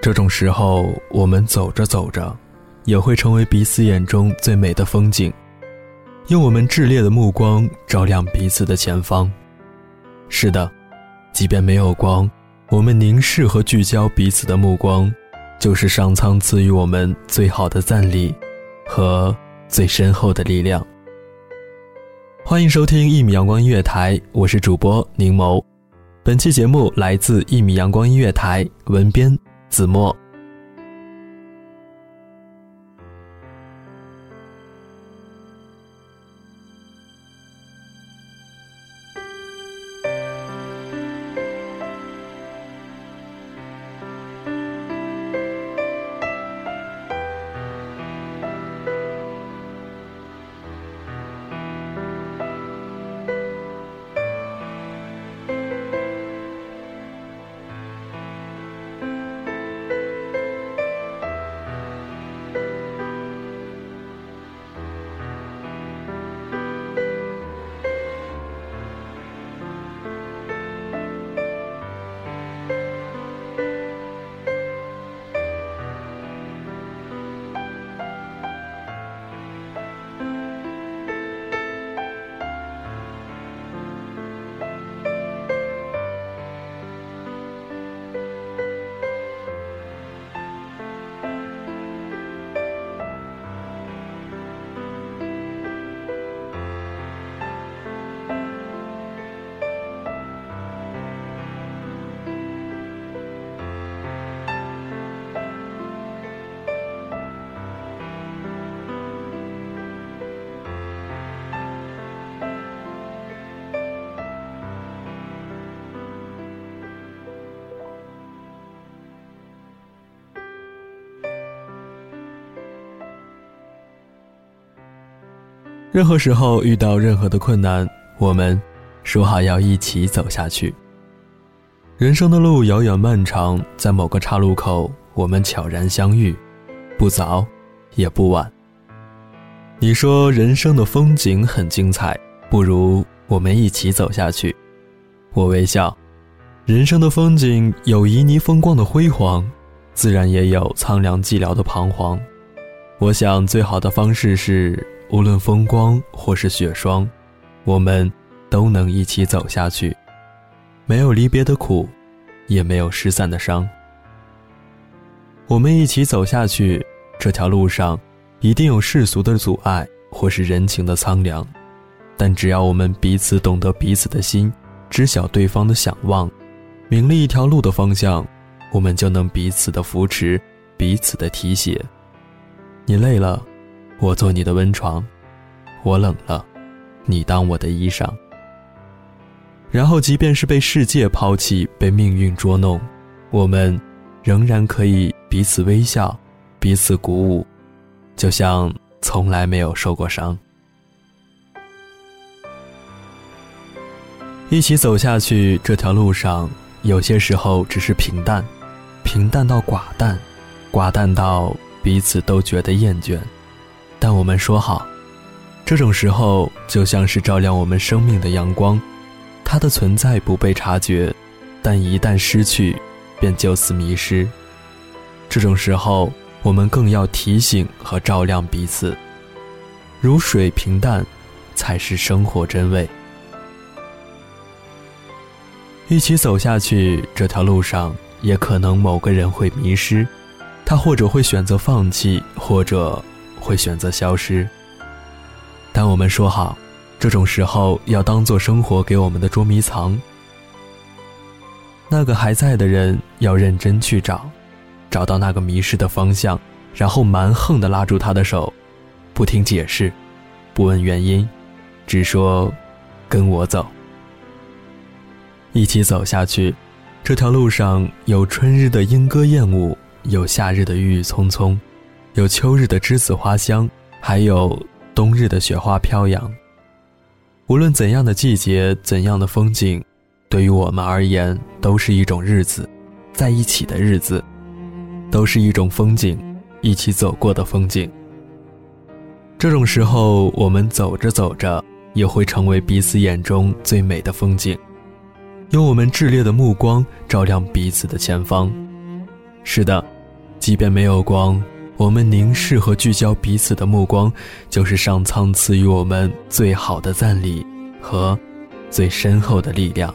这种时候，我们走着走着，也会成为彼此眼中最美的风景，用我们炽烈的目光照亮彼此的前方。是的，即便没有光，我们凝视和聚焦彼此的目光，就是上苍赐予我们最好的赞礼和最深厚的力量。欢迎收听一米阳光音乐台，我是主播宁某。本期节目来自一米阳光音乐台，文编。子墨。任何时候遇到任何的困难，我们说好要一起走下去。人生的路遥远漫长，在某个岔路口，我们悄然相遇，不早，也不晚。你说人生的风景很精彩，不如我们一起走下去。我微笑，人生的风景有旖旎风光的辉煌，自然也有苍凉寂寥的彷徨。我想最好的方式是。无论风光或是雪霜，我们都能一起走下去。没有离别的苦，也没有失散的伤。我们一起走下去，这条路上一定有世俗的阻碍，或是人情的苍凉。但只要我们彼此懂得彼此的心，知晓对方的想望，明了一条路的方向，我们就能彼此的扶持，彼此的提携。你累了。我做你的温床，我冷了，你当我的衣裳。然后，即便是被世界抛弃，被命运捉弄，我们仍然可以彼此微笑，彼此鼓舞，就像从来没有受过伤。一起走下去，这条路上，有些时候只是平淡，平淡到寡淡，寡淡到彼此都觉得厌倦。但我们说好，这种时候就像是照亮我们生命的阳光，它的存在不被察觉，但一旦失去，便就此迷失。这种时候，我们更要提醒和照亮彼此。如水平淡，才是生活真味。一起走下去，这条路上也可能某个人会迷失，他或者会选择放弃，或者会选择消失。但我们说好，这种时候要当做生活给我们的捉迷藏。那个还在的人要认真去找，找到那个迷失的方向，然后蛮横地拉住他的手，不听解释，不问原因，只说跟我走。一起走下去，这条路上有春日的莺歌燕舞，有夏日的郁郁葱葱，有秋日的栀子花香，还有冬日的雪花飘扬。无论怎样的季节，怎样的风景，对于我们而言，都是一种日子，在一起的日子，都是一种风景，一起走过的风景。这种时候，我们走着走着，也会成为彼此眼中最美的风景。用我们炽烈的目光照亮彼此的前方。是的，即便没有光，我们凝视和聚焦彼此的目光，就是上苍赐予我们最好的赞礼和最深厚的力量。